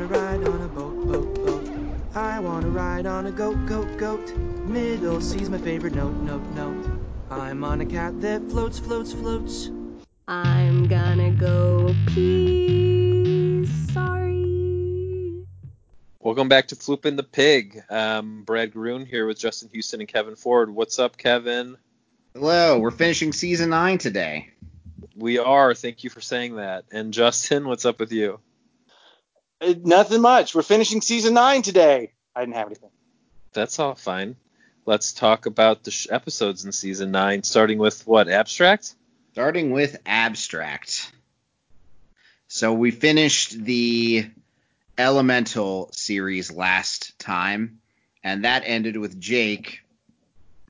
wanna ride on a boat, boat, boat. I wanna ride on a goat, goat, goat. Middle C's my favorite note, note, note. I'm on a cat that floats, floats, floats. I'm gonna go pee. Sorry. Welcome back to Floopin' the Pig. Um, Brad Garoon here with Justin Houston and Kevin Ford. What's up, Kevin? Hello, we're finishing season nine today. We are. Thank you for saying that. And Justin, what's up with you? Uh, nothing much. We're finishing season nine today. I didn't have anything. That's all fine. Let's talk about the sh- episodes in season nine, starting with what? Abstract? Starting with Abstract. So we finished the Elemental series last time, and that ended with Jake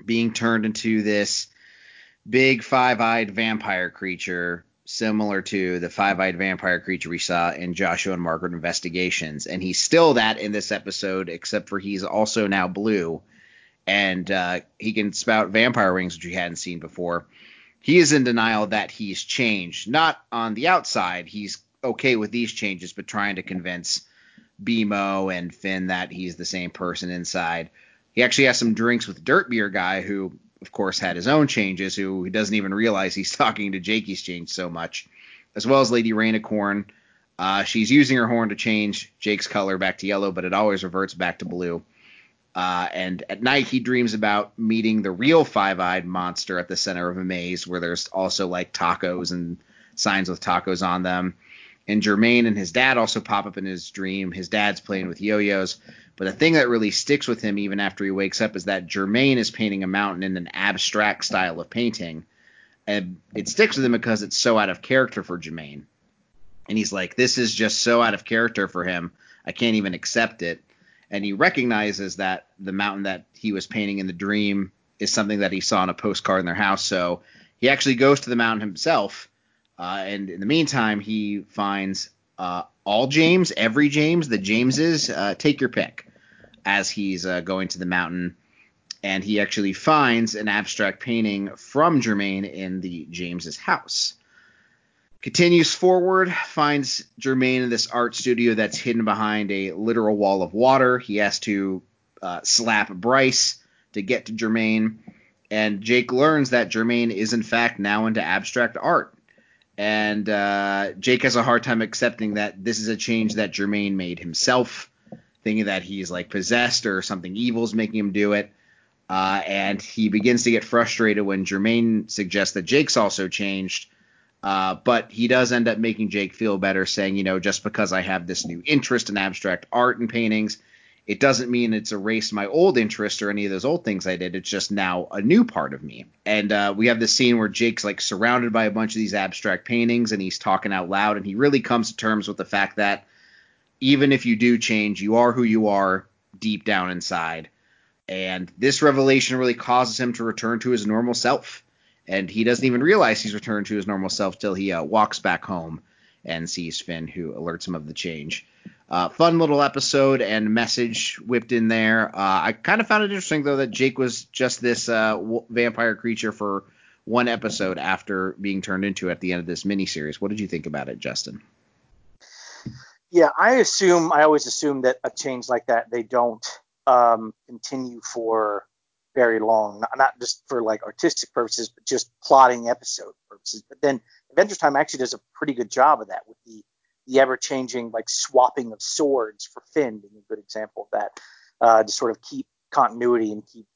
being turned into this big five-eyed vampire creature similar to the five-eyed vampire creature we saw in Joshua and Margaret Investigations, and he's still that in this episode, except for he's also now blue, and uh, he can spout vampire wings, which we hadn't seen before. He is in denial that he's changed, not on the outside. He's okay with these changes, but trying to convince BMO and Finn that he's the same person inside. He actually has some drinks with Dirt Beer guy, who of course had his own changes, who doesn't even realize he's talking to Jake. He's changed so much, as well as Lady Rainicorn. Uh, she's using her horn to change Jake's color back to yellow, but it always reverts back to blue. Uh, and at night, he dreams about meeting the real five-eyed monster at the center of a maze, where there's also like tacos and signs with tacos on them. And Jermaine and his dad also pop up in his dream. His dad's playing with yo-yos. But the thing that really sticks with him even after he wakes up is that Jermaine is painting a mountain in an abstract style of painting. And it sticks with him because it's so out of character for Jermaine. And he's like, this is just so out of character for him. I can't even accept it. And he recognizes that the mountain that he was painting in the dream is something that he saw on a postcard in their house. So he actually goes to the mountain himself. Uh, and in the meantime, he finds uh, all James, every James, the Jameses, uh, take your pick, as he's uh, going to the mountain. And he actually finds an abstract painting from Jermaine in the James's house. Continues forward, finds Jermaine in this art studio that's hidden behind a literal wall of water. He has to uh, slap Bryce to get to Jermaine. And Jake learns that Jermaine is, in fact, now into abstract art and uh, Jake has a hard time accepting that this is a change that Jermaine made himself, thinking that he's like possessed or something evil's making him do it. Uh, and he begins to get frustrated when Jermaine suggests that Jake's also changed. Uh, but he does end up making Jake feel better, saying, you know, just because I have this new interest in abstract art and paintings, it doesn't mean it's erased my old interest or any of those old things I did. It's just now a new part of me. And uh, we have this scene where Jake's like surrounded by a bunch of these abstract paintings and he's talking out loud and he really comes to terms with the fact that even if you do change, you are who you are deep down inside. And this revelation really causes him to return to his normal self. And he doesn't even realize he's returned to his normal self till he uh, walks back home and sees Finn, who alerts him of the change. Uh, fun little episode and message whipped in there. Uh, I kind of found it interesting though that Jake was just this uh, w- vampire creature for one episode after being turned into at the end of this miniseries. What did you think about it, Justin? Yeah, I assume I always assume that a change like that they don't um, continue for very long, not, not just for like artistic purposes, but just plotting episode purposes. But then Adventure Time actually does a pretty good job of that with the the ever changing like swapping of swords for Finn being a good example of that uh, to sort of keep continuity and keep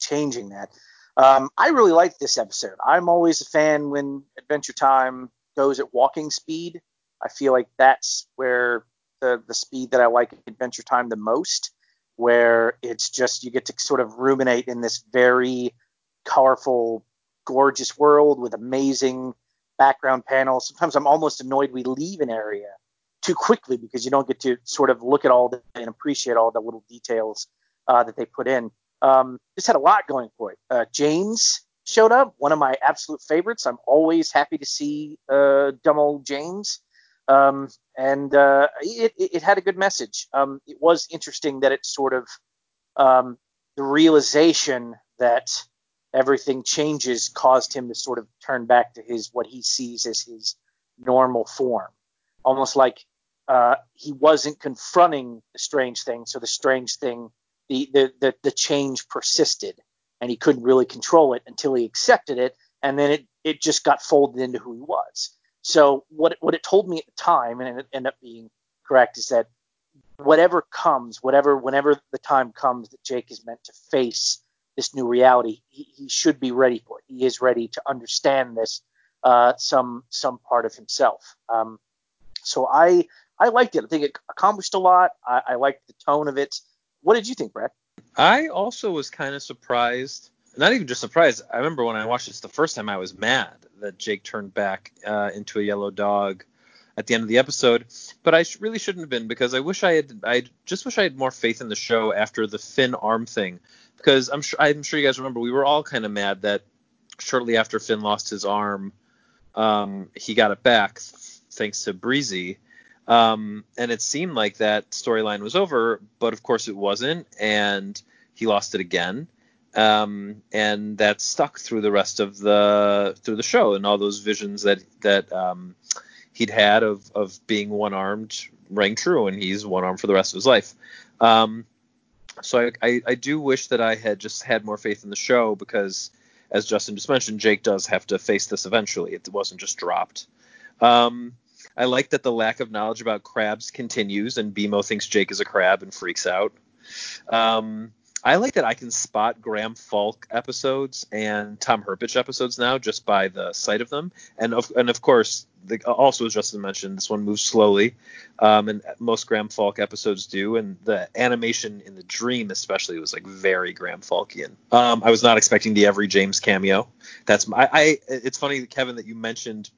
changing that. Um, I really like this episode. I'm always a fan when Adventure Time goes at walking speed. I feel like that's where the the speed that I like Adventure Time the most, where it's just you get to sort of ruminate in this very colorful, gorgeous world with amazing background panels. Sometimes I'm almost annoyed we leave an area too quickly because you don't get to sort of look at all the, and appreciate all the little details uh, that they put in. Um, this had a lot going for it. Uh, James showed up, one of my absolute favorites. I'm always happy to see uh, dumb old James. Um, and uh, it, it, had a good message. Um, it was interesting that it sort of um, the realization that everything changes caused him to sort of turn back to his what he sees as his normal form almost like uh, he wasn't confronting the strange thing, so the strange thing, the, the the the change persisted, and he couldn't really control it until he accepted it, and then it it just got folded into who he was. So what what it told me at the time, and it ended up being correct, is that whatever comes, whatever whenever the time comes that Jake is meant to face this new reality, he, he should be ready for it. He is ready to understand this uh, some some part of himself. Um, so I I liked it. I think it accomplished a lot. I, I liked the tone of it. What did you think, Brad? I also was kind of surprised. Not even just surprised. I remember when I watched this the first time, I was mad that Jake turned back uh, into a yellow dog at the end of the episode. But I sh- really shouldn't have been because I wish I had. I just wish I had more faith in the show after the Finn arm thing. Because I'm sure I'm sure you guys remember we were all kind of mad that shortly after Finn lost his arm, um, he got it back thanks to Breezy. Um, and it seemed like that storyline was over, but of course it wasn't, and he lost it again. Um, and that stuck through the rest of the through the show and all those visions that that um, he'd had of of being one armed rang true, and he's one armed for the rest of his life. Um, so I, I, I do wish that I had just had more faith in the show because, as Justin just mentioned, Jake does have to face this eventually. It wasn't just dropped. Um, I like that the lack of knowledge about crabs continues, and BMO thinks Jake is a crab and freaks out. Um, I like that I can spot Graham Falk episodes and Tom Herpich episodes now just by the sight of them, and of and of course, the, also as Justin mentioned, this one moves slowly, um, and most Graham Falk episodes do, and the animation in the dream especially was like very Graham Falkian. Um, I was not expecting the Every James cameo. That's I, I it's funny Kevin that you mentioned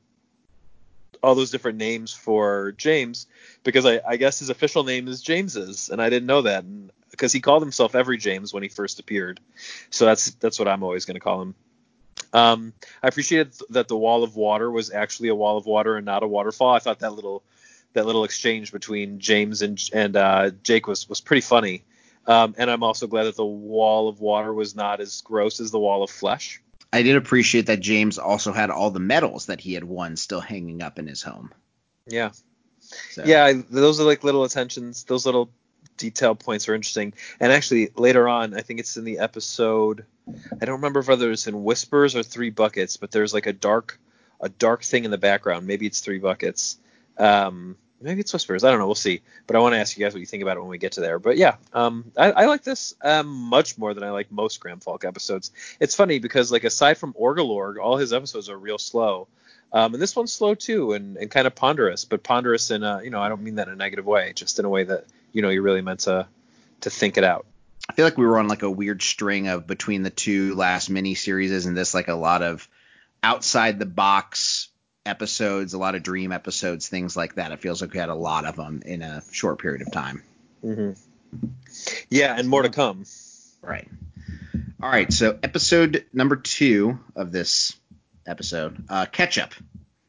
all those different names for James because I, I guess his official name is James's, and I didn't know that, and because he called himself Every James when he first appeared, so that's that's what I'm always going to call him. Um, I appreciated that the wall of water was actually a wall of water and not a waterfall. I thought that little that little exchange between James and and uh, Jake was was pretty funny. Um, and I'm also glad that the wall of water was not as gross as the wall of flesh. I did appreciate that James also had all the medals that he had won still hanging up in his home. Yeah. So. Yeah, those are like little attentions. Those little detail points are interesting. And actually, later on, I think it's in the episode. I don't remember whether it's in Whispers or Three Buckets, but there's like a dark, a dark thing in the background. Maybe it's Three Buckets. Um, maybe it's Whispers. I don't know. We'll see. But I want to ask you guys what you think about it when we get to there. But yeah, um, I, I, like this um, much more than I like most Graham Falk episodes. It's funny because like aside from Orgalorg, all his episodes are real slow. Um, and this one's slow too, and, and kind of ponderous, but ponderous in a, you know, I don't mean that in a negative way, just in a way that you know you're really meant to to think it out. I feel like we were on like a weird string of between the two last mini series, and this like a lot of outside the box episodes, a lot of dream episodes, things like that. It feels like we had a lot of them in a short period of time. Mm-hmm. Yeah, and more to come. Right. All right. So episode number two of this episode, uh, ketchup,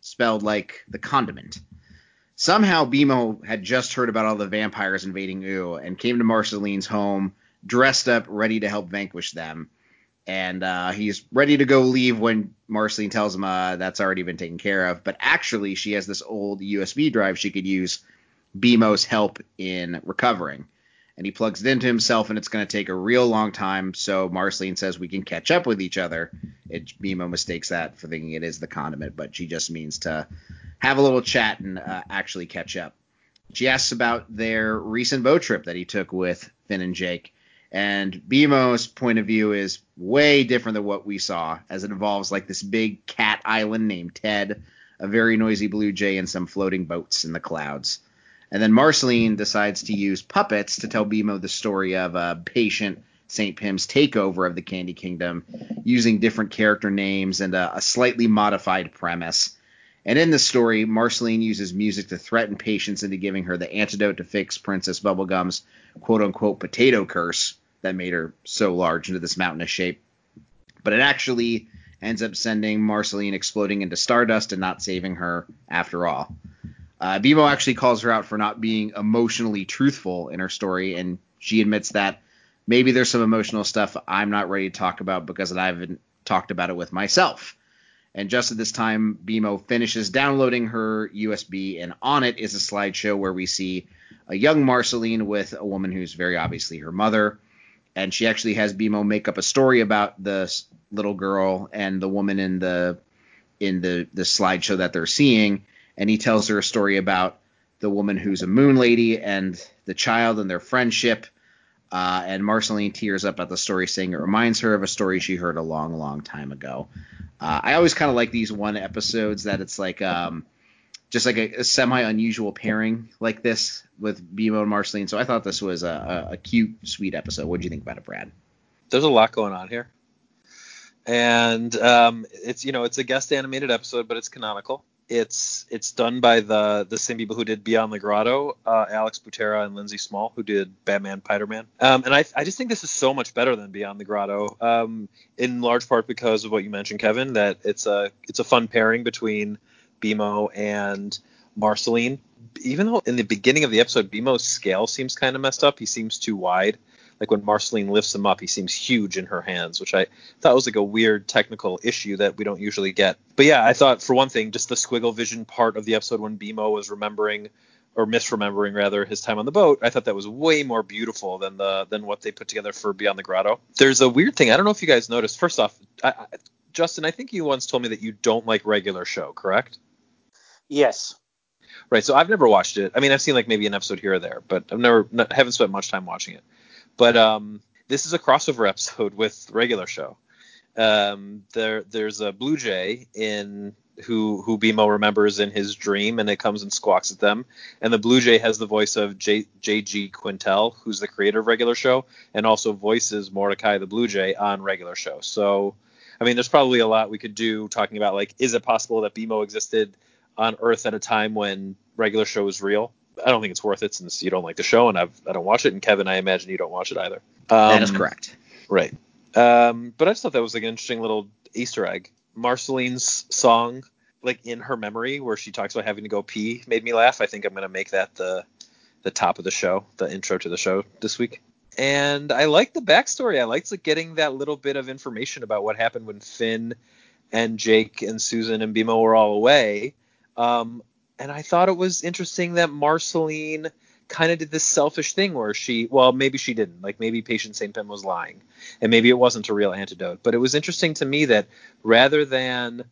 spelled like the condiment. Somehow BMO had just heard about all the vampires invading Ooo and came to Marceline's home dressed up, ready to help vanquish them. And uh, he's ready to go leave when Marceline tells him uh, that's already been taken care of. But actually, she has this old USB drive she could use BMO's help in recovering. And he plugs it into himself, and it's going to take a real long time. So Marceline says we can catch up with each other. It, BMO mistakes that for thinking it is the condiment, but she just means to have a little chat and uh, actually catch up. She asks about their recent boat trip that he took with Finn and Jake. And BMO's point of view is way different than what we saw, as it involves like this big cat island named Ted, a very noisy blue jay, and some floating boats in the clouds. And then Marceline decides to use puppets to tell BMO the story of a Patience St. Pim's takeover of the Candy Kingdom, using different character names and a, a slightly modified premise. And in the story, Marceline uses music to threaten Patience into giving her the antidote to fix Princess Bubblegum's quote unquote potato curse that made her so large into this mountainous shape. But it actually ends up sending Marceline exploding into stardust and not saving her after all. Uh, BMO actually calls her out for not being emotionally truthful in her story, and she admits that maybe there's some emotional stuff I'm not ready to talk about because I haven't talked about it with myself. And just at this time, BMO finishes downloading her USB, and on it is a slideshow where we see a young Marceline with a woman who's very obviously her mother. And she actually has BMO make up a story about the little girl and the woman in the in the the slideshow that they're seeing. And he tells her a story about the woman who's a moon lady and the child and their friendship. Uh, and Marceline tears up at the story, saying it reminds her of a story she heard a long, long time ago. Uh, I always kind of like these one episodes that it's like um, just like a, a, semi unusual pairing like this with BMO and Marceline. So I thought this was a, a, a cute, sweet episode. What do you think about it, Brad? There's a lot going on here, and um, it's you know it's a guest animated episode, but it's canonical. It's it's done by the the same people who did Beyond the Grotto, uh, Alex Butera and Lindsay Small, who did Baman Piderman. Um, and I I just think this is so much better than Beyond the Grotto, um, in large part because of what you mentioned, Kevin, that it's a it's a fun pairing between BMO and Marceline. Even though in the beginning of the episode, BMO's scale seems kind of messed up, he seems too wide like when Marceline lifts him up, he seems huge in her hands, which I thought was like a weird technical issue that we don't usually get. But yeah, I thought for one thing, just the squiggle vision part of the episode when BMO was remembering or misremembering rather his time on the boat, I thought that was way more beautiful than the than what they put together for Beyond the Grotto. There's a weird thing. I don't know if you guys noticed. First off, I, I, Justin, I think you once told me that you don't like regular show, correct? Yes. Right. So I've never watched it. I mean, I've seen like maybe an episode here or there, but I've never haven't spent much time watching it. But um, this is a crossover episode with regular show. Um, there there's a blue jay in who who BMO remembers in his dream, and it comes and squawks at them. And the blue jay has the voice of J, J.G. Quintel, who's the creator of regular show, and also voices Mordecai the blue jay on regular show. So, I mean, there's probably a lot we could do talking about like, is it possible that BMO existed on Earth at a time when regular show was real? I don't think it's worth it since you don't like the show and I've I don't watch it. And Kevin, I imagine you don't watch it either. Um, that is correct. Right. Um, but I just thought that was like an interesting little Easter egg. Marceline's song, like in her memory, where she talks about having to go pee, made me laugh. I think I'm gonna make that the the top of the show, the intro to the show this week. And I like the backstory. I liked like, getting that little bit of information about what happened when Finn and Jake and Susan and BMO were all away. Um, and I thought it was interesting that Marceline kind of did this selfish thing where she, well, maybe she didn't. Like maybe Patience St. Pim was lying, and maybe it wasn't a real antidote. But it was interesting to me that rather than,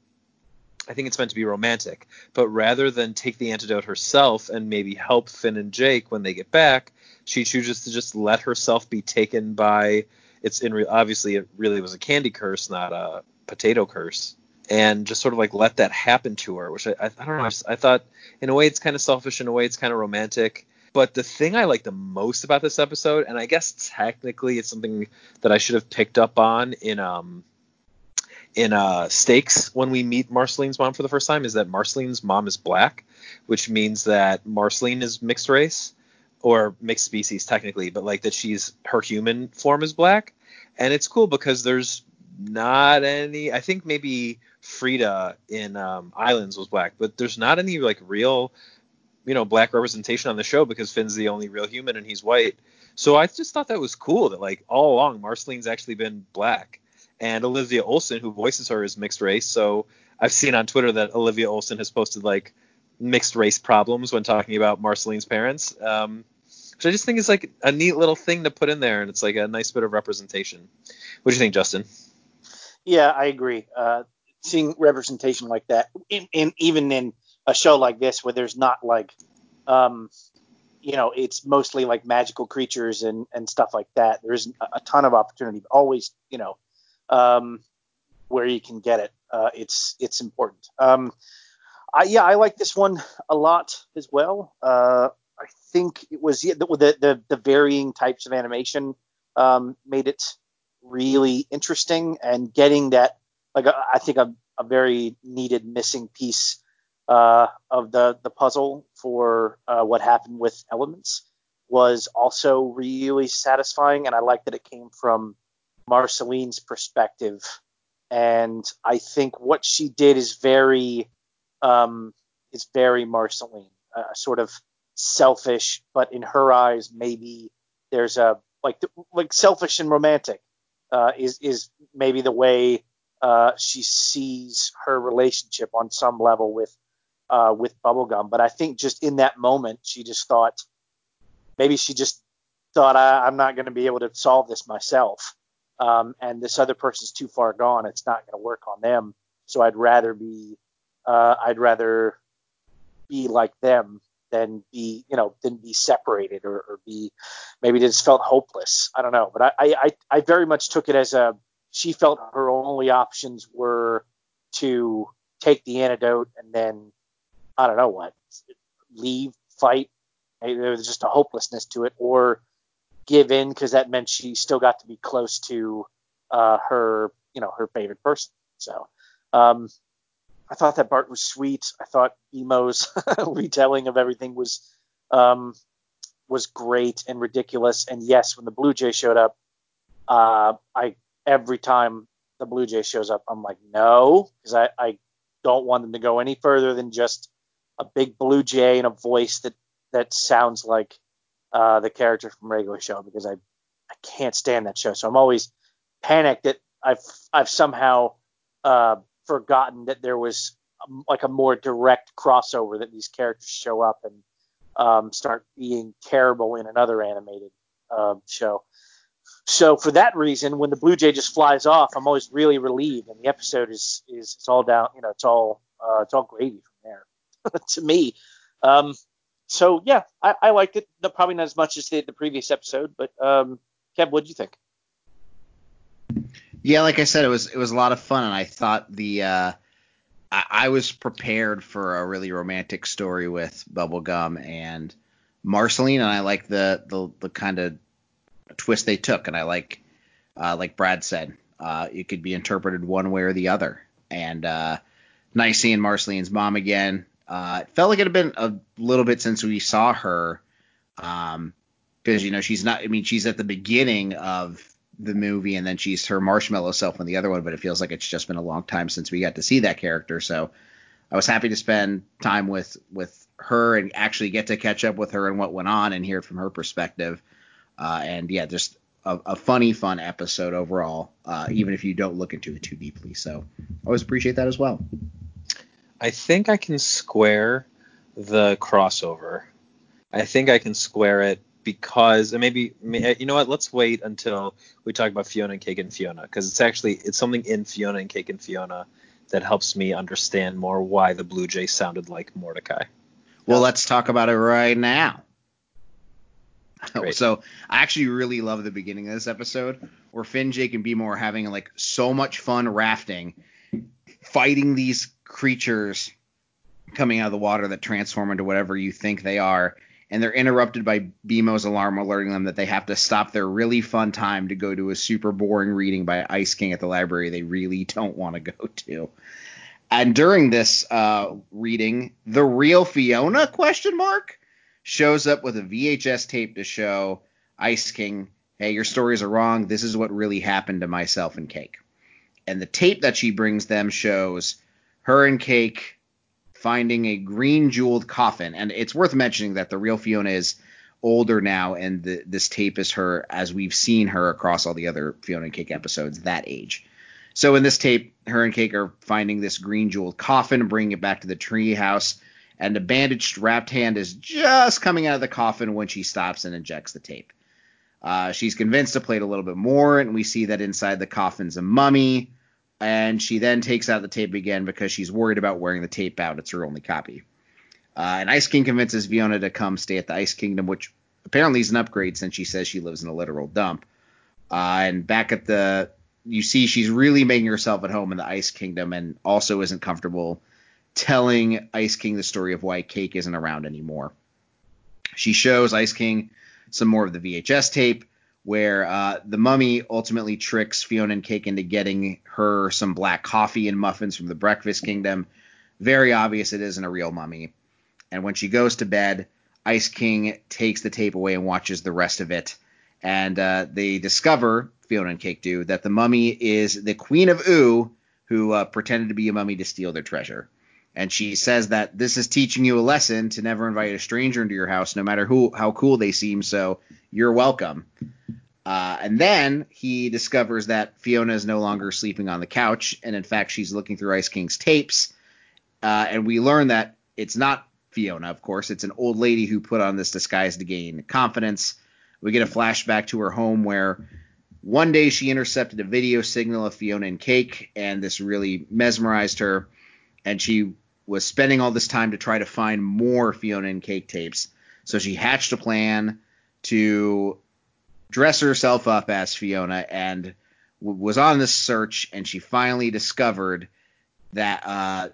I think it's meant to be romantic, but rather than take the antidote herself and maybe help Finn and Jake when they get back, she chooses to just let herself be taken by. It's in re- obviously it really was a candy curse, not a potato curse and just sort of like let that happen to her, which I, I, I don't know. I, I, thought in a way it's kind of selfish, in a way it's kind of romantic. But the thing I like the most about this episode, and I guess technically it's something that I should have picked up on in um in uh stakes when we meet Marceline's mom for the first time, is that Marceline's mom is black, which means that Marceline is mixed race or mixed species technically, but like that she's her human form is black. And it's cool because there's not any I think maybe Frieda in um, Islands was black, but there's not any like real, you know, black representation on the show because Finn's the only real human and he's white. So I just thought that was cool that like all along Marceline's actually been black, and Olivia Olson, who voices her, is mixed race. So I've seen on Twitter that Olivia Olson has posted like mixed race problems when talking about Marceline's parents. Um, which I just think is like a neat little thing to put in there, and it's like a nice bit of representation. What do you think, Justin? Yeah, I agree. Uh, seeing representation like that, in, in, even in a show like this where there's not like, um, you know, it's mostly like magical creatures and and stuff like that. There's a, a ton of opportunity. Always, you know, um, where you can get it. Uh, it's it's important. Um, I, yeah, I like this one a lot as well. Uh, I think it was yeah, the, the the varying types of animation um, made it really interesting and getting that like a, I think a, a very needed missing piece uh, of the the puzzle for uh, what happened with Elements was also really satisfying, and I like that it came from Marceline's perspective. And I think what she did is very um, is very Marceline, uh, sort of selfish, but in her eyes, maybe there's a like like selfish and romantic uh, is is maybe the way uh, she sees her relationship on some level with uh, with Bubblegum. But I think just in that moment, she just thought maybe she just thought I, am not going to be able to solve this myself, um, and this other person's too far gone. It's not going to work on them. So I'd rather be uh, I'd rather be like them than be you know than be separated or, or be maybe just felt hopeless. I don't know, but I, I I very much took it as a she felt her only options were to take the antidote and then I don't know what leave, fight. There was just a hopelessness to it, or give in because that meant she still got to be close to uh, her, you know, her favorite person. So um, I thought that Bart was sweet. I thought BMO's retelling of everything was um, was great and ridiculous. And yes, when the Blue Jay showed up, uh, I every time the Blue Jay shows up, I'm like, no, because I, I don't want them to go any further than just a big Blue Jay and a voice that that sounds like uh, the character from regular show because I I can't stand that show. So I'm always panicked that I've I've somehow uh, forgotten that there was um, like a more direct crossover that these characters show up and um, start being terrible in another animated uh, show. So for that reason, when the Blue Jay just flies off, I'm always really relieved, and the episode is is it's all down, you know, it's all uh, it's all gravy from there to me. Um, so yeah, I, I liked it. No, probably not as much as the, the previous episode, but um, Kev, what do you think? Yeah, like I said, it was it was a lot of fun, and I thought the uh, I, I was prepared for a really romantic story with Bubblegum and Marceline, and I like the the, the kind of twist they took, and I like uh, like Brad said, uh, it could be interpreted one way or the other, and uh, nice seeing Marceline's mom again. Uh, it felt like it had been a little bit since we saw her, because um, you know she's not. I mean, she's at the beginning of the movie, and then she's her marshmallow self in the other one. But it feels like it's just been a long time since we got to see that character. So I was happy to spend time with with her and actually get to catch up with her and what went on and hear from her perspective. Uh, and yeah, just a, a, funny, fun episode overall, uh, even if you don't look into it too deeply. So I always appreciate that as well. I think I can square the crossover. I think I can square it because and maybe you know what let's wait until we talk about fionna and cake and fionna because it's actually it's something in fionna and cake and fionna that helps me understand more why the blue jay sounded like mordecai well let's talk about it right now Great. so i actually really love the beginning of this episode where finn jake and BMO are having like so much fun rafting fighting these creatures coming out of the water that transform into whatever you think they are. And they're interrupted by BMO's alarm alerting them that they have to stop their really fun time to go to a super boring reading by Ice King at the library they really don't want to go to. And during this uh, reading, the real Fionna question mark shows up with a VHS tape to show Ice King, hey, your stories are wrong. This is what really happened to myself and Cake. And the tape that she brings them shows her and Cake finding a green jeweled coffin. And it's worth mentioning that the real Fionna is older now, and the, this tape is her as we've seen her across all the other Fionna and Cake episodes that age. So in this tape, her and Cake are finding this green jeweled coffin, and bringing it back to the tree house, and a bandaged, wrapped hand is just coming out of the coffin when she stops and injects the tape. Uh, she's convinced to play it a little bit more, and we see that inside the coffin's a mummy and she then takes out the tape again because she's worried about wearing the tape out. It's her only copy. Uh, and Ice King convinces Fionna to come stay at the Ice Kingdom, which apparently is an upgrade since she says she lives in a literal dump. Uh, and back at the, you see she's really making herself at home in the Ice Kingdom, and also isn't comfortable telling Ice King the story of why Cake isn't around anymore. She shows Ice King some more of the VHS tape, where uh, the mummy ultimately tricks Fionna and Cake into getting her some black coffee and muffins from the Breakfast Kingdom. Very obvious it isn't a real mummy. And when she goes to bed, Ice King takes the tape away and watches the rest of it. And uh, they discover, Fionna and Cake do, that the mummy is the Queen of Ooo, who uh, pretended to be a mummy to steal their treasure. And she says that this is teaching you a lesson to never invite a stranger into your house, no matter who how cool they seem. So you're welcome. Uh, and then he discovers that Fionna is no longer sleeping on the couch, and in fact, she's looking through Ice King's tapes. Uh, and we learn that it's not Fionna, of course. It's an old lady who put on this disguise to gain confidence. We get a flashback to her home where one day she intercepted a video signal of Fionna and Cake, and this really mesmerized her. And she was spending all this time to try to find more Fionna and Cake tapes. So she hatched a plan to dress herself up as Fionna and w- was on this search, and she finally discovered that uh,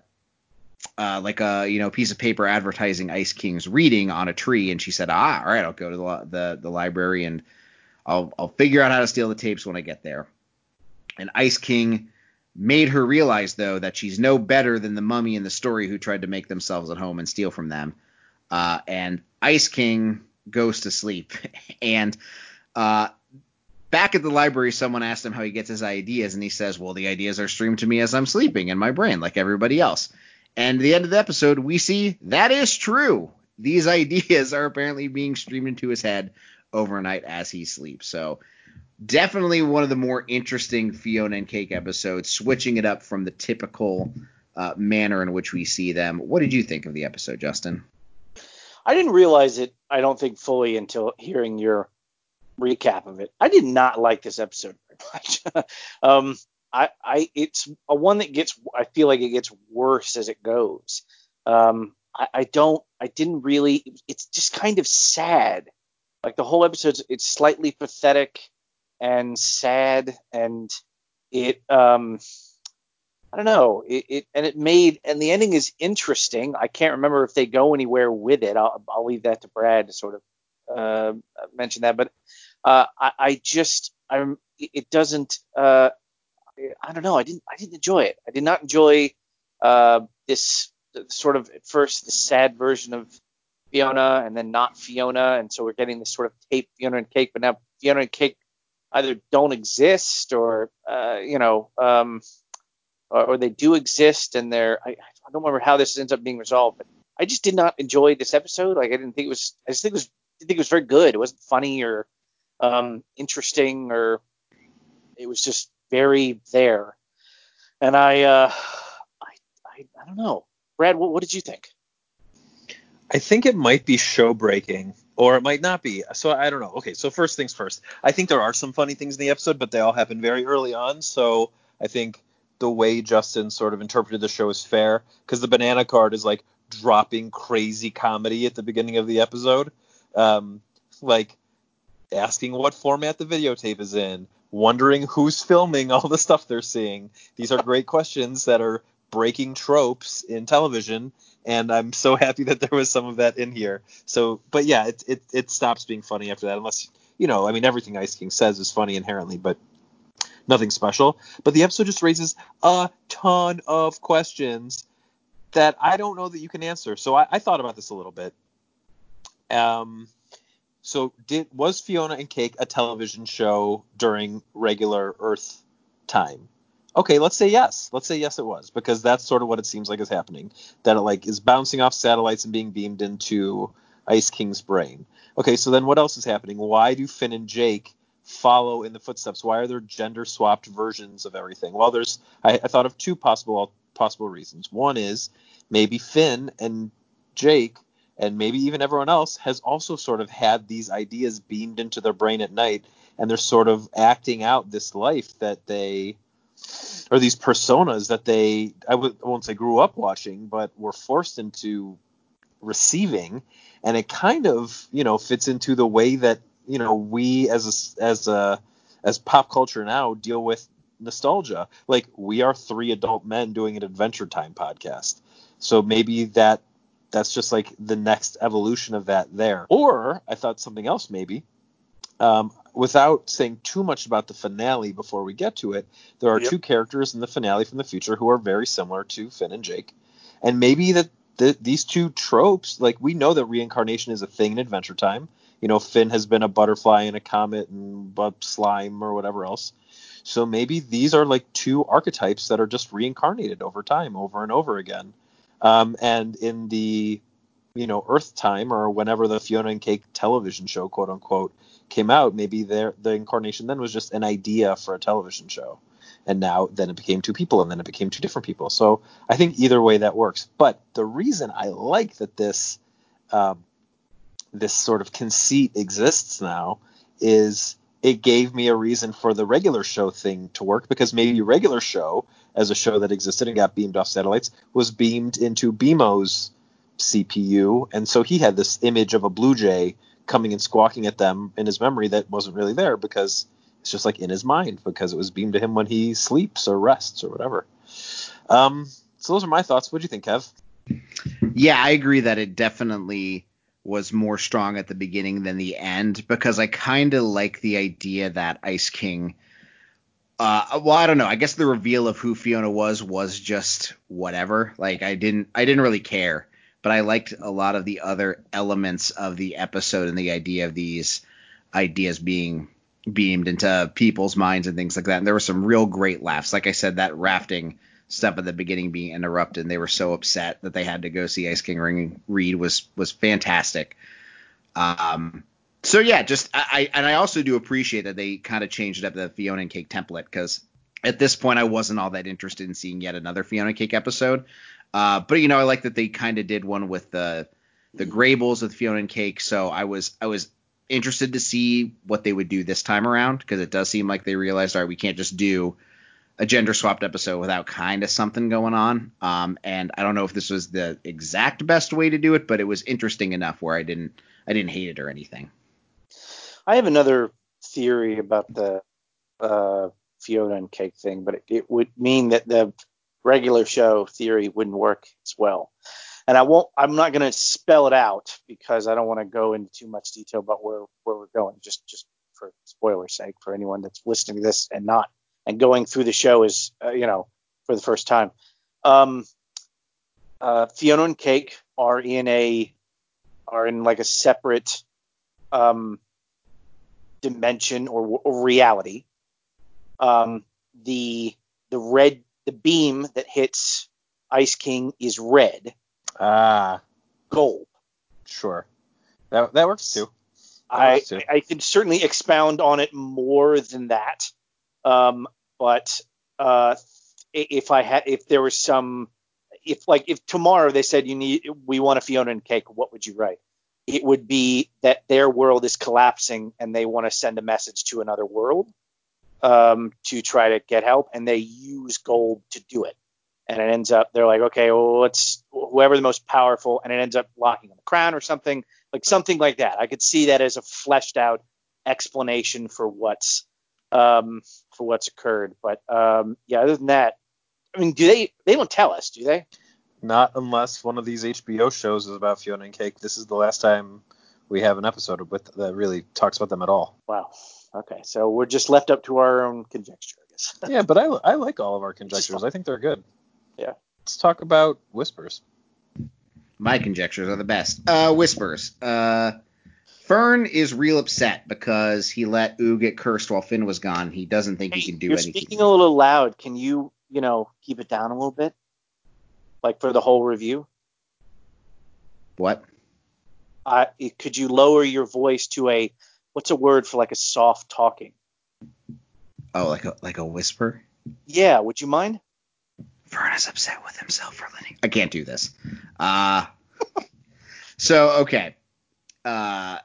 uh, like a you know piece of paper advertising Ice King's reading on a tree, and she said, "Ah, all right, I'll go to the the, the library and I'll I'll figure out how to steal the tapes when I get there." And Ice King made her realize though that she's no better than the mummy in the story who tried to make themselves at home and steal from them. Uh, and Ice King goes to sleep, and uh, back at the library, someone asked him how he gets his ideas, and he says, "Well, the ideas are streamed to me as I'm sleeping in my brain, like everybody else." And at the end of the episode, we see that is true. These ideas are apparently being streamed into his head overnight as he sleeps. So definitely one of the more interesting Fionna and Cake episodes, switching it up from the typical uh, manner in which we see them. What did you think of the episode, Justin? I didn't realize it. I don't think fully until hearing your recap of it. I did not like this episode very much. um, I, I, it's a one that gets. I feel like it gets worse as it goes. Um, I, I don't. I didn't really. It's just kind of sad. Like the whole episode, it's slightly pathetic and sad, and it. Um, I don't know. It, it and it made and the ending is interesting. I can't remember if they go anywhere with it. I'll, I'll leave that to Brad to sort of uh, mention that. But uh, I, I just I'm it doesn't. Uh, I don't know. I didn't I didn't enjoy it. I did not enjoy uh, this sort of at first the sad version of Fionna and then not Fionna, and so we're getting this sort of tape Fionna and Cake, but now Fionna and Cake either don't exist or uh, you know. Um, or, or they do exist and they're I, I don't remember how this ends up being resolved, but I just did not enjoy this episode. Like I didn't think it was I just think it was didn't think it was very good. It wasn't funny or um, interesting or it was just very there. And I uh, I, I I don't know. Brad, what, what did you think? I think it might be show breaking or it might not be. So I don't know. Okay, so first things first. I think there are some funny things in the episode, but they all happen very early on. So I think the way Justin sort of interpreted the show is fair because the banana card is like dropping crazy comedy at the beginning of the episode, um, like asking what format the videotape is in, wondering who's filming all the stuff they're seeing. These are great questions that are breaking tropes in television, and I'm so happy that there was some of that in here. So, but yeah, it it, it stops being funny after that, unless you know, I mean, everything Ice King says is funny inherently, but nothing special. But the episode just raises a ton of questions that I don't know that you can answer. So I, I thought about this a little bit. Um, so did was Fionna and Cake a television show during regular Earth time? Okay, let's say yes. Let's say yes, it was because that's sort of what it seems like is happening. That it like is bouncing off satellites and being beamed into Ice King's brain. Okay, so then what else is happening? Why do Finn and Jake follow in the footsteps? Why are there gender swapped versions of everything? Well, there's I, I thought of two possible possible reasons. One is maybe Finn and Jake and maybe even everyone else has also sort of had these ideas beamed into their brain at night and they're sort of acting out this life that they or these personas that they I w- I won't say grew up watching but were forced into receiving. And it kind of you know fits into the way that you know we as a, as a as pop culture now deal with nostalgia. Like we are three adult men doing an adventure time podcast. So maybe that that's just like the next evolution of that there. Or i thought something else maybe um, without saying too much about the finale before we get to it there are Yep. two characters in the finale from the future who are very similar to finn and jake. And maybe that the, these two tropes like we know that reincarnation is a thing in adventure time. You know finn has been a butterfly and a comet and bu- slime or whatever else. So maybe these are like two archetypes that are just reincarnated over time over and over again. Um, and in the you know Earth time or whenever the Fionna and Cake television show, quote unquote, came out, maybe their the incarnation then was just an idea for a television show, and now then it became two people, and then it became two different people. So I think either way that works. But the reason I like that this um, this sort of conceit exists now is it gave me a reason for the regular show thing to work because maybe regular show as a show that existed and got beamed off satellites was beamed into BMO's CPU and so he had this image of a blue jay coming and squawking at them in his memory that wasn't really there because it's just like in his mind because it was beamed to him when he sleeps or rests or whatever. Um, so those are my thoughts. What do you think, Kev? Yeah, I agree that it definitely was more strong at the beginning than the end because I kind of like the idea that Ice King. Uh, well, I don't know. I guess the reveal of who Fionna was was just whatever. Like I didn't, I didn't really care, but I liked a lot of the other elements of the episode and the idea of these ideas being beamed into people's minds and things like that. And there were some real great laughs. Like I said, that rafting stuff at the beginning being interrupted and they were so upset that they had to go see Ice King Ring Reed was was fantastic. Um so yeah, just I, and I also do appreciate that they kind of changed up the Fionna and Cake template because at this point I wasn't all that interested in seeing yet another Fionna Cake episode. Uh, but you know I like that they kind of did one with the the Graybles with Fionna and Cake, so I was I was interested to see what they would do this time around because it does seem like they realized all right we can't just do a gender swapped episode without kind of something going on. Um, and I don't know if this was the exact best way to do it, but it was interesting enough where I didn't I didn't hate it or anything. I have another theory about the uh, Fionna and Cake thing, but it, it, would mean that the regular show theory wouldn't work as well. And I won't. I'm not going to spell it out because I don't want to go into too much detail about where where we're going. Just just for spoiler sake for anyone that's listening to this and not and going through the show is uh, you know for the first time. Um, uh, Fionna and Cake are in a are in like a separate um, dimension or, or reality. Um, the the red the beam that hits Ice King is red. Ah, gold. Sure, that that works too. That I works too. I can certainly expound on it more than that. Um, but uh, if I had, if there was some, if like if tomorrow they said you need, we want a Fionna and Cake, what would you write? It would be that their world is collapsing and they want to send a message to another world um, to try to get help, and they use gold to do it. And it ends up they're like, okay, well, let's whoever the most powerful, and it ends up locking on the crown or something like something like that. I could see that as a fleshed out explanation for what's um, for what's occurred. But um, yeah, other than that, I mean, do they? They don't tell us, do they? Not unless one of these HBO shows is about Fionna and Cake. This is the last time we have an episode with that really talks about them at all. Wow. Okay, so we're just left up to our own conjecture, I guess. yeah, but I, I like all of our conjectures. I think they're good. Yeah. Let's talk about whispers. My conjectures are the best. Uh, whispers. Uh, Fern is real upset because he let Ooo get cursed while Finn was gone. He doesn't think hey, he can do you're anything. Speaking a little loud. Can you, you know, keep it down a little bit, like for the whole review? What? Uh, could you lower your voice to a what's a word for like a soft talking? Oh, like a like a whisper? Yeah. Would you mind? Fern is upset with himself for letting. I can't do this. Uh so okay. Uh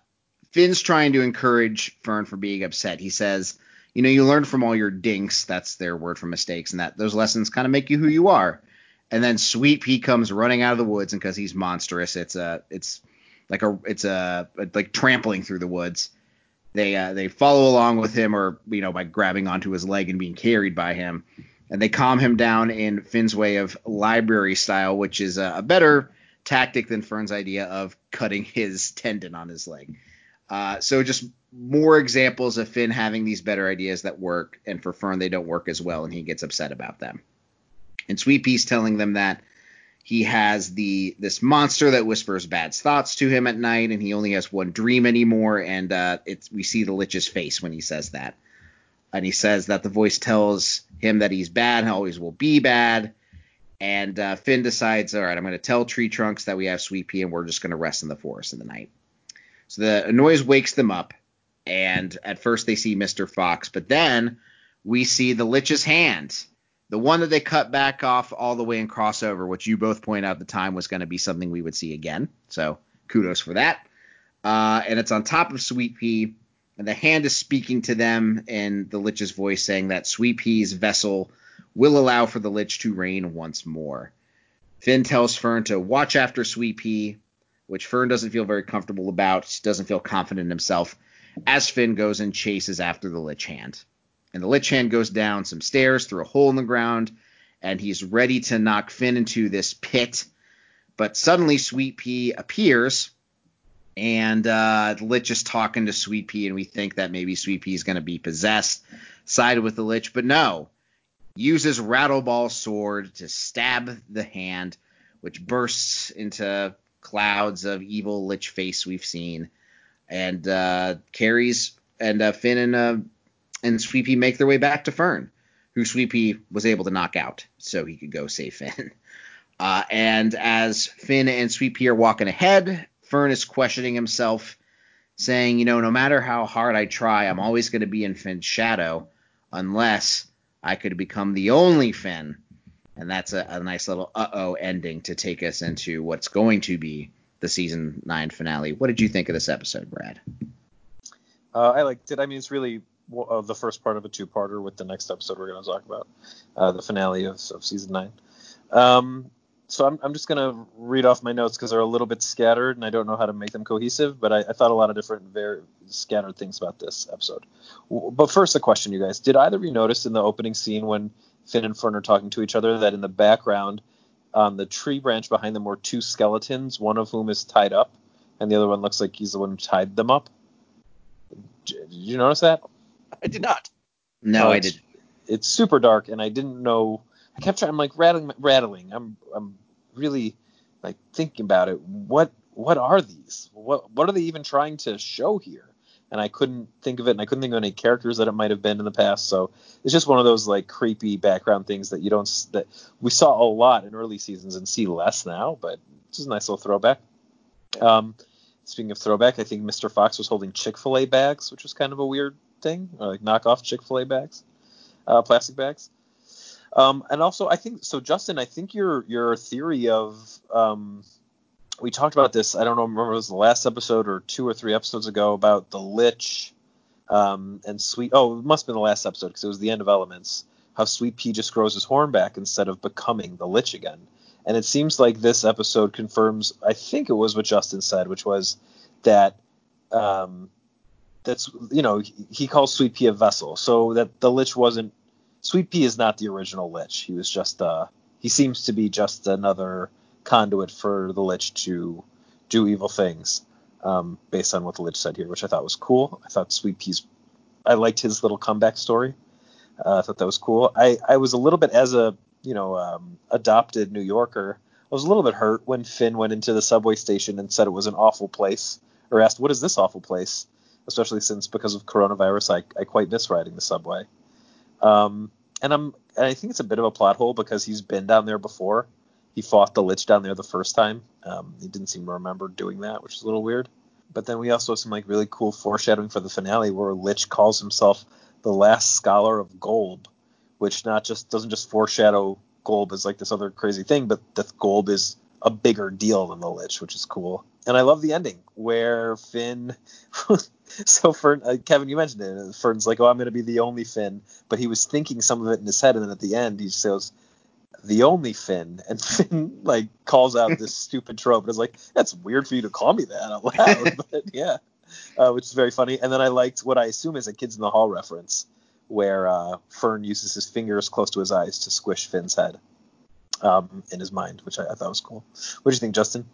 Finn's trying to encourage Fern for being upset. He says, you know, you learn from all your dinks, that's their word for mistakes, and that those lessons kind of make you who you are. And then Sweet P comes running out of the woods, and because he's monstrous, it's a it's like a it's a, a like trampling through the woods. They uh, they follow along with him, or you know, by grabbing onto his leg and being carried by him, and they calm him down in Finn's way of library style, which is a, a better tactic than Fern's idea of cutting his tendon on his leg. Uh, so just more examples of Finn having these better ideas that work, and for Fern they don't work as well, and he gets upset about them. And Sweet P's telling them that he has the this monster that whispers bad thoughts to him at night, and he only has one dream anymore. And uh, it's we see the Lich's face when he says that, and he says that the voice tells him that he's bad and always will be bad. And uh, Finn decides, all right, I'm going to tell Tree Trunks that we have Sweet P and we're just going to rest in the forest in the night. So the noise wakes them up, and at first they see Mr. Fox, but then we see the Lich's hand, the one that they cut back off all the way in crossover, which you both point out at the time was going to be something we would see again. So kudos for that. Uh, and it's on top of Sweet P, and the hand is speaking to them in the Lich's voice, saying that Sweet P's vessel will allow for the Lich to reign once more. Finn tells Fern to watch after Sweet P, which Fern doesn't feel very comfortable about, She doesn't feel confident in himself, as Finn goes and chases after the Lich Hand. And the Lich Hand goes down some stairs through a hole in the ground, and he's ready to knock Finn into this pit. But suddenly Sweet P appears, and uh, the Lich is talking to Sweet P, and we think that maybe Sweet P is going to be possessed, sided with the Lich, but no. Uses Rattleballs sword to stab the hand, which bursts into clouds of evil lich face we've seen, and uh, carries and uh, Finn and uh, and Sweet P make their way back to Fern, who Sweet P was able to knock out so he could go save Finn. Uh, and as Finn and Sweepy are walking ahead, Fern is questioning himself, saying, you know, no matter how hard I try, I'm always going to be in Finn's shadow unless I could become the only Finn and that's a, a nice little uh oh ending to take us into what's going to be the season nine finale. What did you think of this episode, Brad? Uh, I liked it. I mean, it's really uh, the first part of a two-parter with the next episode we're going to talk about, uh, the finale of, of season nine. Um, so I'm, I'm just going to read off my notes because they're a little bit scattered and I don't know how to make them cohesive, but I, I thought a lot of different, very scattered things about this episode. But first, a question, you guys: Did either of you notice in the opening scene when Finn and Fern are talking to each other, that in the background, on the tree branch behind them were two skeletons, one of whom is tied up, and the other one looks like he's the one who tied them up. Did you notice that? I did not. No, Uh, I did. It's super dark, and I didn't know. I kept trying. I'm like rattling, rattling. I'm, I'm really like thinking about it. What, what are these? What, what are they even trying to show here? And I couldn't think of it, and I couldn't think of any characters that it might have been in the past. So it's just one of those like creepy background things that you don't that we saw a lot in early seasons and see less now. But it's just a nice little throwback. Um, speaking of throwback, I think Mr. Fox was holding Chick Fil A bags, which was kind of a weird thing, or like knockoff Chick Fil A bags, uh, plastic bags. Um, and also, I think so, Justin. I think your your theory of um, we talked about this. I don't know, remember it was the last episode or two or three episodes ago about the Lich um, and Sweet. Oh, it must have been the last episode because it was the end of Elements. How Sweet P just grows his horn back instead of becoming the Lich again. And it seems like this episode confirms. I think it was what Justin said, which was that um, that's you know he, calls Sweet P a vessel, so that the Lich wasn't. Sweet P is not the original Lich. He was just uh he seems to be just another conduit for the Lich to do evil things, um, based on what the Lich said here, which I thought was cool. I thought Sweet P's I liked his little comeback story. Uh, I thought that was cool. I, I was a little bit as a you know um, adopted New Yorker. I was a little bit hurt when Finn went into the subway station and said it was an awful place, or asked what is this awful place, especially since because of coronavirus I, I quite miss riding the subway. Um, and I'm and I think it's a bit of a plot hole because he's been down there before. He fought the Lich down there the first time. Um, he didn't seem to remember doing that, which is a little weird. But then we also have some like really cool foreshadowing for the finale where Lich calls himself the last scholar of Golb, which not just doesn't just foreshadow Golb as like this other crazy thing, but that Golb is a bigger deal than the Lich, which is cool. And I love the ending where Finn. so Fern, uh, Kevin, you mentioned it. Fern's like, "Oh, I'm going to be the only Finn," but he was thinking some of it in his head, and then at the end he says, "The only Finn," and Finn like calls out this stupid trope, and is like, "That's weird for you to call me that out loud," but yeah, uh, which is very funny. And then I liked what I assume is a Kids in the Hall reference, where uh, Fern uses his fingers close to his eyes to squish Finn's head um, in his mind, which I, I thought was cool. What do you think, Justin?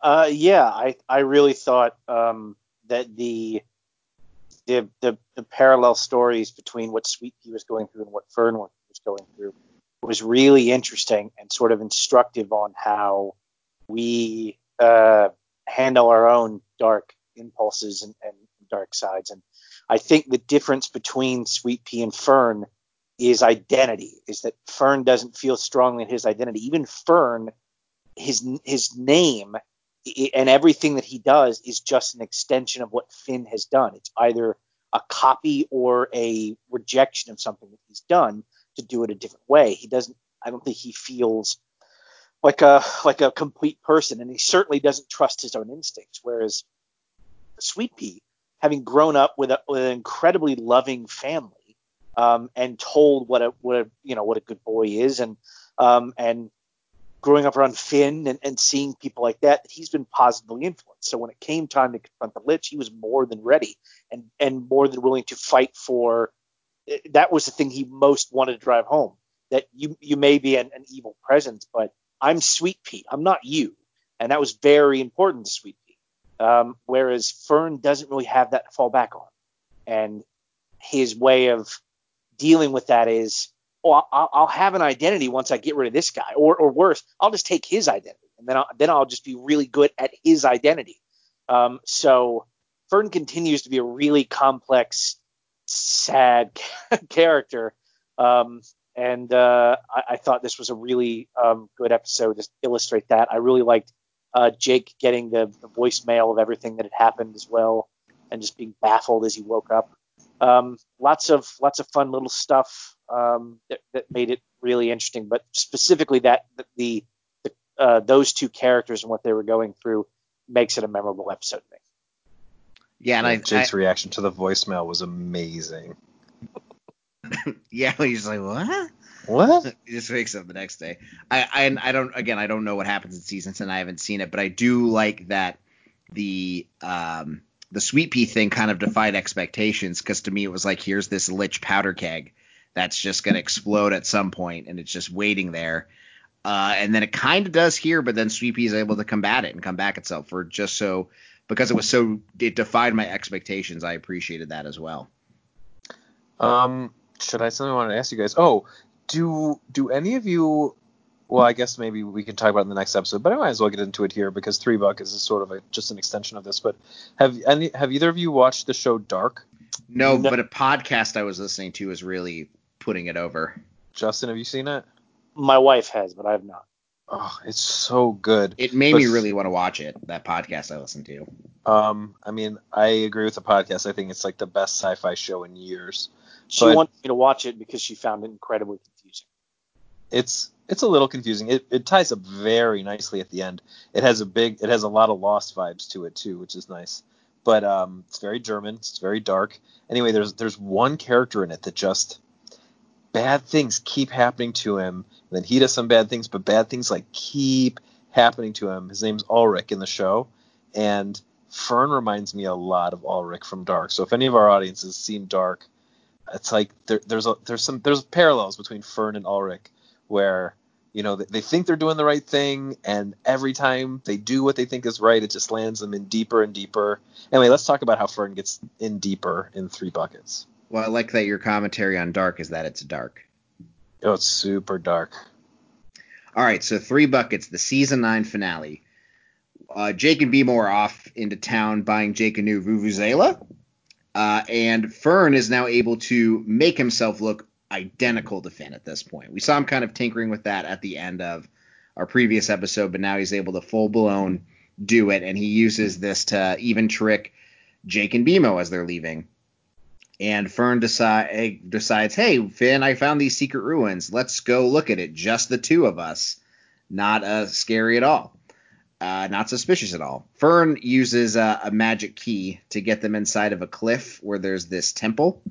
Uh, yeah, I I really thought um, that the, the the the parallel stories between what Sweet P was going through and what Fern was going through was really interesting and sort of instructive on how we uh, handle our own dark impulses and, and dark sides. And I think the difference between Sweet P and Fern is identity. Is that Fern doesn't feel strongly in his identity. Even Fern, his his name and everything that he does is just an extension of what Finn has done. It's either a copy or a rejection of something that he's done to do it a different way. He doesn't. I don't think he feels like a like a complete person, and he certainly doesn't trust his own instincts. Whereas Sweet P, having grown up with, a, with an incredibly loving family, um, and told what a what a you know what a good boy is, and um, and growing up around Finn and, and seeing people like that, he's been positively influenced. So when it came time to confront the Lich, he was more than ready and and more than willing to fight for. That was the thing he most wanted to drive home. That you you may be an, an evil presence, but I'm Sweet P. I'm not you, and that was very important to Sweet P. Um, whereas Fern doesn't really have that to fall back on, and his way of dealing with that is oh, I'll, I'll, have an identity once I get rid of this guy, or or worse, I'll just take his identity, and then I'll, then I'll just be really good at his identity. Um, so Fern continues to be a really complex, sad character, um, and uh, I, I, thought this was a really um, good episode to illustrate that. I really liked uh, Jake getting the, the voicemail of everything that had happened as well, and just being baffled as he woke up. Um, lots of lots of fun little stuff um, that, that, made it really interesting. But specifically, that the, the uh, those two characters and what they were going through makes it a memorable episode to me. Yeah, and I, Jake's I, reaction to the voicemail was amazing. yeah, he's like, what? What? he just wakes up the next day. I, I I don't again I don't know what happens in season ten. I haven't seen it, but I do like that the um the Sweet P thing kind of defied expectations because to me it was like here's this lich powder keg that's just going to explode at some point and it's just waiting there. Uh, and then it kind of does here, but then Sweet P is able to combat it and come back itself for just so because it was so it defied my expectations. I appreciated that as well. Um, should I something I wanted to ask you guys? Oh, do do any of you? Well, I guess maybe we can talk about it in the next episode, but I might as well get into it here because Three Buckets sort of a, just an extension of this. But have any have either of you watched the show Dark? No, no, but a podcast I was listening to was really putting it over. Justin, have you seen it? My wife has, but I have not. Oh, it's so good. It made but, me really want to watch it. That podcast I listened to. Um, I mean, I agree with the podcast. I think it's like the best sci-fi show in years. She but wanted me to watch it because she found it incredibly confusing. It's it's a little confusing. It it ties up very nicely at the end. It has a big it has a lot of lost vibes to it too, which is nice. But um, it's very German. It's very dark. Anyway, there's there's one character in it that just bad things keep happening to him. And then he does some bad things, but bad things like keep happening to him. His name's Ulrich in the show, and Fern reminds me a lot of Ulrich from Dark. So if any of our audiences seen Dark, it's like there, there's a, there's some there's parallels between Fern and Ulrich where you know they think they're doing the right thing and every time they do what they think is right it just lands them in deeper and deeper anyway let's talk about how fern gets in deeper in three buckets well, I like that your commentary on Dark is that it's dark. Oh, it's super dark. All right, so three buckets, the season nine finale. Uh, Jake and BMO are off into town buying Jake a new Vuvuzela, uh, and Fern is now able to make himself look identical to Finn at this point. We saw him kind of tinkering with that at the end of our previous episode, but now he's able to full blown do it, and he uses this to even trick Jake and BMO as they're leaving. And Fern decide, decides, hey, Finn, I found these secret ruins. Let's go look at it. Just the two of us. Not uh, scary at all. Uh, not suspicious at all. Fern uses uh, a magic key to get them inside of a cliff where there's this temple.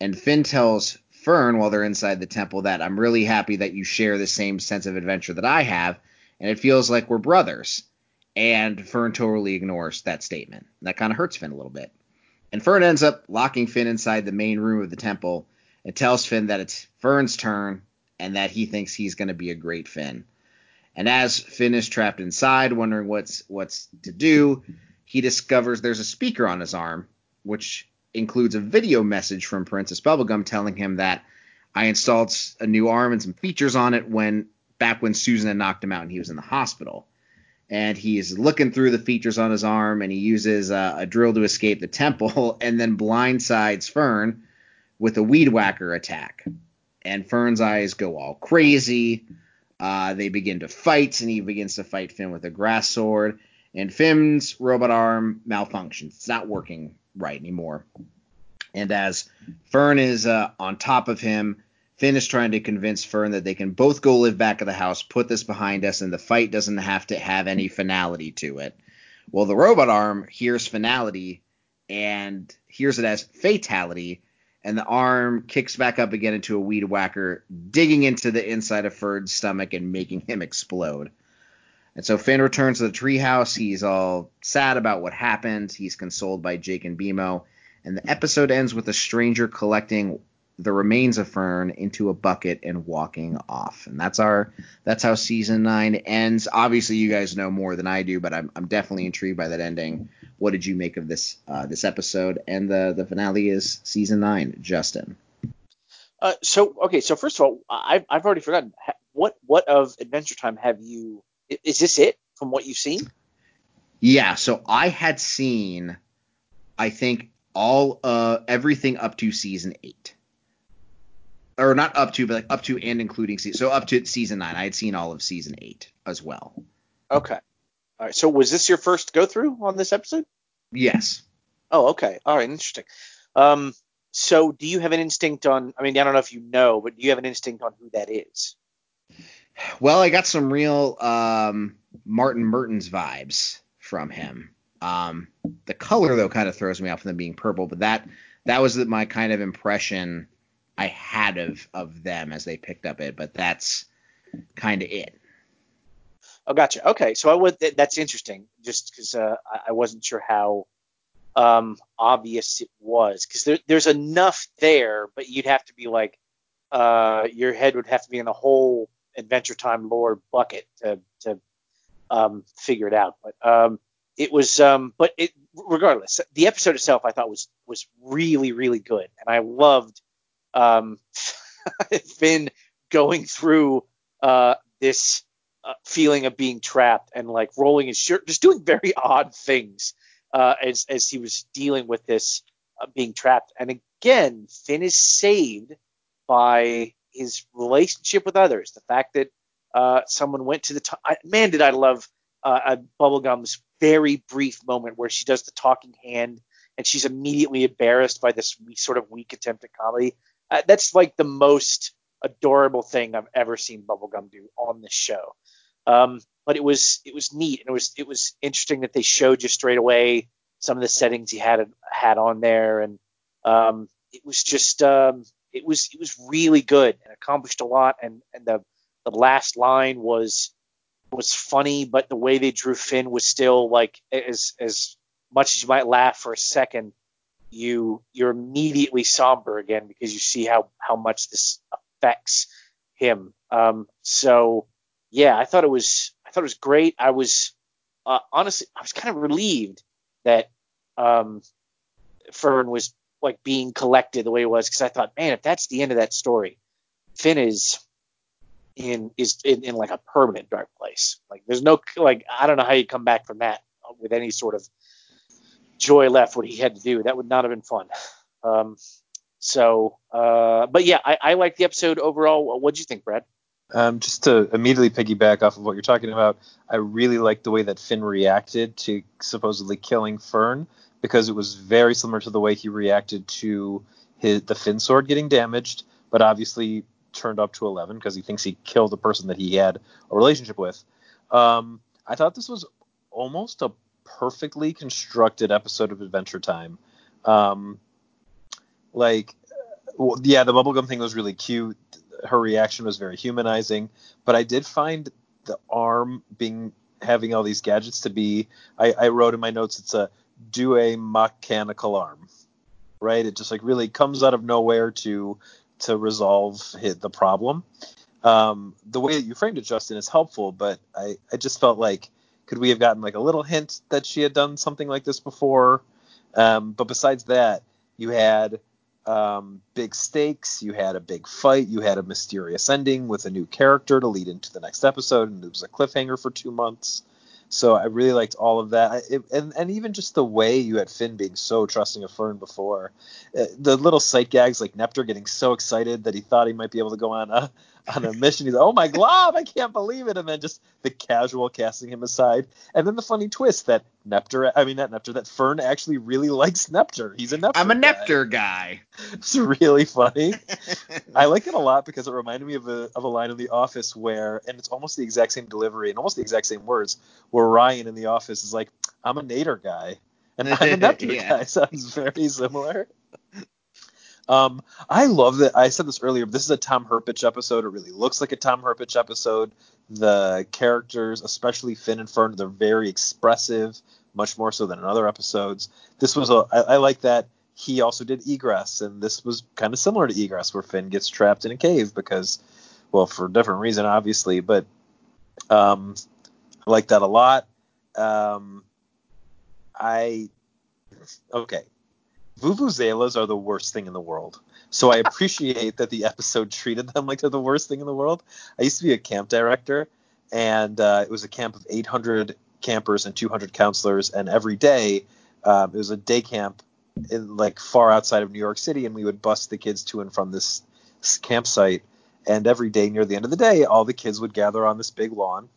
And Finn tells Fern while they're inside the temple that I'm really happy that you share the same sense of adventure that I have, and it feels like we're brothers. And Fern totally ignores that statement. That kind of hurts Finn a little bit. And Fern ends up locking Finn inside the main room of the temple and tells Finn that it's Fern's turn and that he thinks he's going to be a great Finn. And as Finn is trapped inside, wondering what's what's to do, he discovers there's a speaker on his arm, which includes a video message from Princess Bubblegum telling him that I installed a new arm and some features on it when back when Susan had knocked him out and he was in the hospital and he's looking through the features on his arm and he uses uh, a drill to escape the temple and then blindsides Fern with a weed whacker attack. and Fern's eyes go all crazy. Uh, they begin to fight, and he begins to fight Finn with a grass sword. And Finn's robot arm malfunctions. It's not working right anymore. And as Fern is uh, on top of him, Finn is trying to convince Fern that they can both go live back at the house, put this behind us, and the fight doesn't have to have any finality to it. Well, the robot arm hears finality and hears it as fatality, and the arm kicks back up again into a weed whacker, digging into the inside of Fern's stomach and making him explode. And so Finn returns to the treehouse. He's all sad about what happened. He's consoled by Jake and BMO. And the episode ends with a stranger collecting the remains of Fern into a bucket and walking off. And that's our that's how season nine ends. Obviously, you guys know more than I do, but I'm I'm definitely intrigued by that ending. What did you make of this uh, this episode? And the the finale is season nine. Justin. Uh, so okay, so first of all, I've I've already forgotten what what of Adventure Time have you? Is this it from what you've seen? Yeah, so I had seen, I think all uh everything up to season eight or not up to, but like up to and including season. So up to season nine, I had seen all of season eight as well. Okay. All right. So was this your first go through on this episode? Yes. Oh, okay. All right. Interesting. Um, so do you have an instinct on? I mean, I don't know if you know, but do you have an instinct on who that is? Well, I got some real um, Martin Mertens vibes from him. Um, the color though kind of throws me off from them being purple, but that that was my kind of impression I had of of them as they picked up it, but that's kind of it. Oh, gotcha. Okay, so I would that's interesting, just because uh, I wasn't sure how um, obvious it was, because there, there's enough there, but you'd have to be like, uh, your head would have to be in a whole Adventure Time lore bucket to to um, figure it out. But um, it was, um, but it regardless, the episode itself I thought was was really really good, and I loved um, Finn going through uh, this uh, feeling of being trapped and like rolling his shirt, just doing very odd things uh, as as he was dealing with this uh, being trapped. And again, Finn is saved by his relationship with others. The fact that uh, someone went to the top. Man, did I love uh, Bubblegum's very brief moment where she does the talking hand and she's immediately embarrassed by this sort of weak attempt at comedy. Uh, that's like the most adorable thing I've ever seen Bubblegum do on this show. Um, but it was it was neat and it was it was interesting that they showed you straight away some of the settings he had had on there and um, it was just um, it was it was really good and accomplished a lot and and the the last line was was funny but the way they drew Finn was still like as as much as you might laugh for a second you you're immediately somber again because you see how how much this affects him. Um, so yeah, I thought it was I thought it was great. I was uh, honestly I was kind of relieved that um, Fern was like being collected the way it was because I thought, man, if that's the end of that story, Finn is in is in, in like a permanent dark place. Like there's no like I don't know how you come back from that with any sort of Joy left what he had to do. That would not have been fun. Um, so, uh, but yeah, I, I like the episode overall. What do you think, Brad? Um, just to immediately piggyback off of what you're talking about, I really liked the way that Finn reacted to supposedly killing Fern because it was very similar to the way he reacted to his the Finn sword getting damaged, but obviously turned up to 11 because he thinks he killed the person that he had a relationship with. Um, I thought this was almost a perfectly constructed episode of Adventure Time. Um, like, yeah, the bubblegum thing was really cute. Her reaction was very humanizing, but I did find the arm being having all these gadgets to be. I, I wrote in my notes it's a do a mechanical arm, right? It just like really comes out of nowhere to to resolve hit the problem. Um, the way that you framed it, Justin, is helpful, but I, I just felt like could we have gotten like a little hint that she had done something like this before? Um, but besides that, you had um, big stakes, you had a big fight, you had a mysterious ending with a new character to lead into the next episode, and it was a cliffhanger for two months. So I really liked all of that, it, and and even just the way you had Finn being so trusting of Fern before, uh, the little sight gags like Nepter getting so excited that he thought he might be able to go on a on a mission. He's like, oh my glob, I can't believe it, and then just the casual casting him aside, and then the funny twist that Nepter, I mean not Nepter, that Fern actually really likes Nepter. He's a Nepter. I'm a guy. Nepter guy. It's really funny. I like it a lot because it reminded me of a of a line in The Office where, and it's almost the exact same delivery and almost the exact same words, where Ryan in The Office is like, "I'm a Nader guy," and I'm a Nepter Yeah. guy. Sounds very similar. Um, I love that. I said this earlier. This is a Tom Herpich episode. It really looks like a Tom Herpich episode. The characters, especially Finn and Fern, they're very expressive, much more so than in other episodes. This was a. I, I like that he also did Egress, and this was kind of similar to Egress, where Finn gets trapped in a cave because, well, for a different reason, obviously, but um, I like that a lot. Um, I okay. Vuvuzelas are the worst thing in the world. So I appreciate that the episode treated them like they're the worst thing in the world. I used to be a camp director, and uh, it was a camp of 800 campers and 200 counselors, and every day um, it was a day camp in like far outside of New York City, and we would bus the kids to and from this, campsite. And every day near the end of the day, all the kids would gather on this big lawn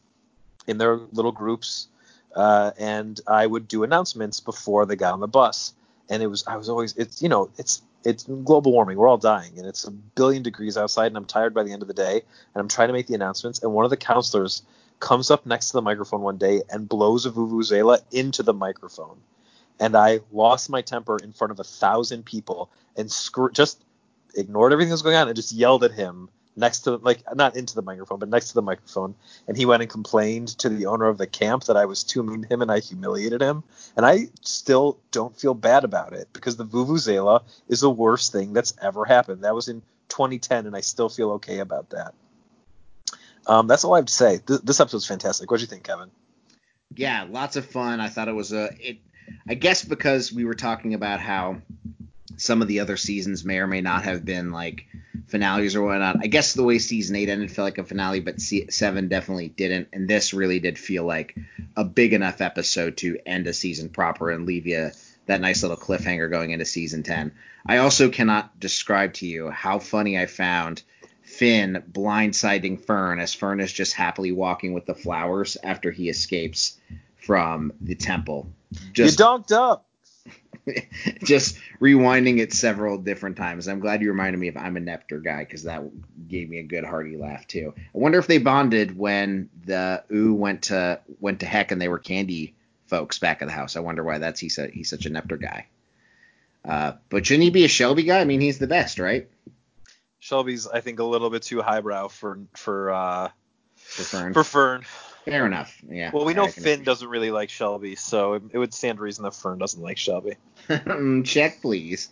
in their little groups, uh, and I would do announcements before they got on the bus. And it was I was always it's you know it's it's global warming. We're all dying, and it's a billion degrees outside, and I'm tired by the end of the day. And I'm trying to make the announcements, and one of the counselors comes up next to the microphone one day and blows a vuvuzela into the microphone. And I lost my temper in front of a thousand people and scr- just ignored everything that was going on and just yelled at him next to like not into the microphone but next to the microphone and he went and complained to the owner of the camp that I was too mean to him and I humiliated him. And I still don't feel bad about it because the vuvuzela is the worst thing that's ever happened. That was in 2010 and I still feel okay about that. Um, that's all I have to say. Th- this episode's fantastic. What do you think Kevin? Yeah, lots of fun. I thought it was a it. I guess because we were talking about how some of the other seasons may or may not have been like finales or whatnot. I guess the way season eight ended felt like a finale, but seven definitely didn't. And this really did feel like a big enough episode to end a season proper and leave you that nice little cliffhanger going into season ten. I also cannot describe to you how funny I found Finn blindsiding Fern as Fern is just happily walking with the flowers after he escapes from the temple. Just you dunked up just rewinding it several different times. I'm glad you reminded me of I'm a Nepter guy because that gave me a good hearty laugh too. I wonder if they bonded when the Ooo went to went to heck and they were candy folks back at the house. I wonder why that's he's a, he's such a Nepter guy. Uh, but shouldn't he be a Shelby guy? I mean, he's the best, right? Shelby's I think a little bit too highbrow for for uh For Fern. for Fern Fair enough. Yeah. Well, we know Finn doesn't really like Shelby, so it, it would stand to reason that Fern doesn't like Shelby. Check, please.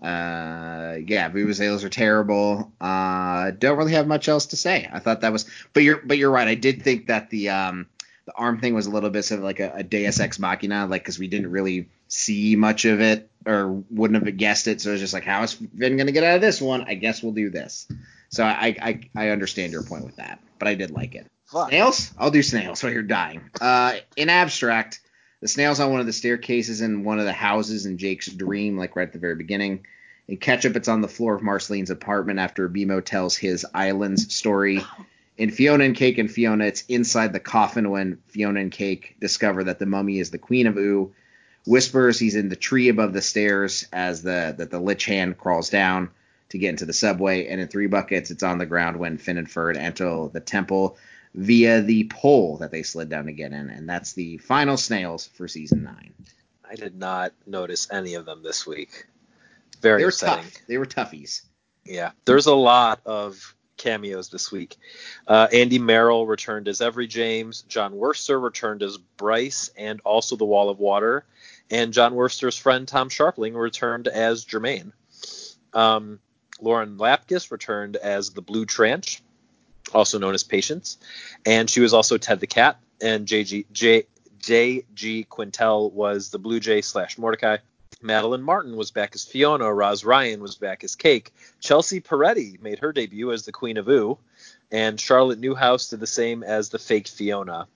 Uh, yeah, Vuvuzelas are terrible. Uh, don't really have much else to say. I thought that was, but you're, but you're right. I did think that the um, the arm thing was a little bit sort of like a, a Deus Ex Machina, like because we didn't really see much of it or wouldn't have guessed it. So it was just like, how is Finn gonna get out of this one? I guess we'll do this. So I, I, I understand your point with that, but I did like it. Fuck. Snails? I'll do snails while you're dying. Uh, in abstract, the snails on one of the staircases in one of the houses in Jake's dream, like right at the very beginning. In Ketchup, it's on the floor of Marceline's apartment after BMO tells his islands story. In Fionna and Cake and Fionna, it's inside the coffin when Fionna and Cake discover that the mummy is the queen of Ooo. Whispers he's in the tree above the stairs as the that the lich hand crawls down to get into the subway. And in Three Buckets, it's on the ground when Finn and Fern enter the temple via the pole that they slid down to get in. And that's the final snails for season nine. I did not notice any of them this week. Very They were upsetting. tough. They were toughies. Yeah, there's a lot of cameos this week. Uh, Andy Merrill returned as Every James. Jon Wurster returned as Bryce and also the Wall of Water. And Jon Wurster's friend Tom Scharpling returned as Jermaine. Um, Lauren Lapkus returned as the Blue Tranch, also known as Patience. And she was also Ted the Cat. And JG, J, J.G. Quintel was the Blue Jay slash Mordecai. Madeleine Martin was back as Fionna. Roz Ryan was back as Cake. Chelsea Peretti made her debut as the Queen of Ooo. And Charlotte Newhouse did the same as the fake Fionna.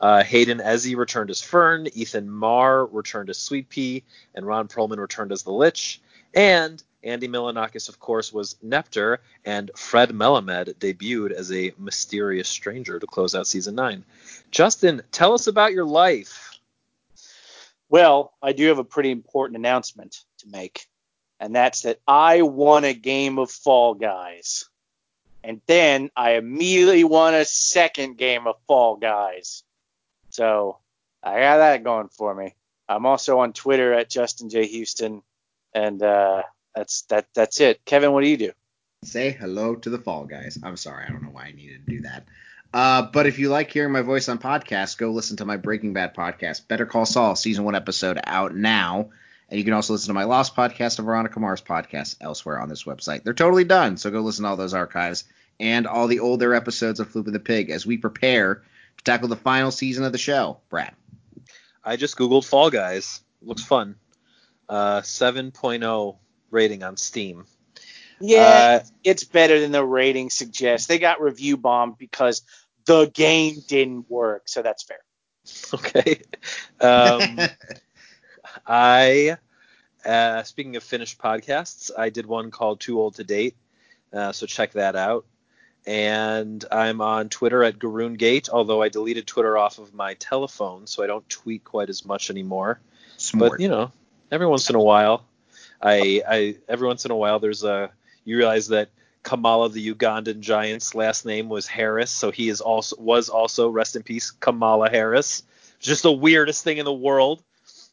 Uh, Hayden Ezzy returned as Fern, Ethan Maher returned as Sweet P, and Ron Perlman returned as the Lich. And Andy Milonakis, of course, was Nepter, and Fred Melamed debuted as a mysterious stranger to close out season nine. Justin, tell us about your life. Well, I do have a pretty important announcement to make, and that's that I won a game of Fall Guys. And then I immediately won a second game of Fall Guys. So I got that going for me. I'm also on Twitter at Justin J. Houston, and uh, that's that. That's it. Kevin, what do you do? Say hello to the Fall Guys. I'm sorry, I don't know why I needed to do that. Uh, but if you like hearing my voice on podcasts, go listen to my Breaking Bad podcast, Better Call Saul, season one episode out now. And you can also listen to my Lost podcast and Veronica Mars podcast elsewhere on this website. They're totally done, so go listen to all those archives and all the older episodes of Floop and the Pig as we prepare to tackle the final season of the show. Brad. I just googled Fall Guys. Looks fun. Uh, 7.0 rating on Steam. Yeah, Uh, it's better than the rating suggests. They got review bombed because the game didn't work, so that's fair. Okay. Um, I, uh, speaking of finished podcasts, I did one called Too Old to Date, uh, so check that out. And I'm on Twitter at GaroonGate, although I deleted Twitter off of my telephone, so I don't tweet quite as much anymore. Smart. But you know, every once in a while, I, I every once in a while there's a you realize that Kamala the Ugandan giant's last name was Harris, so he is also was also rest in peace Kamala Harris. Just the weirdest thing in the world.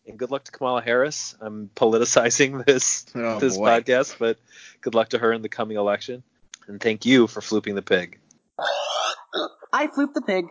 And good luck to Kamala Harris. I'm politicizing this Oh, this boy. podcast, but good luck to her in the coming election. And thank you for flooping the pig. I floop the pig.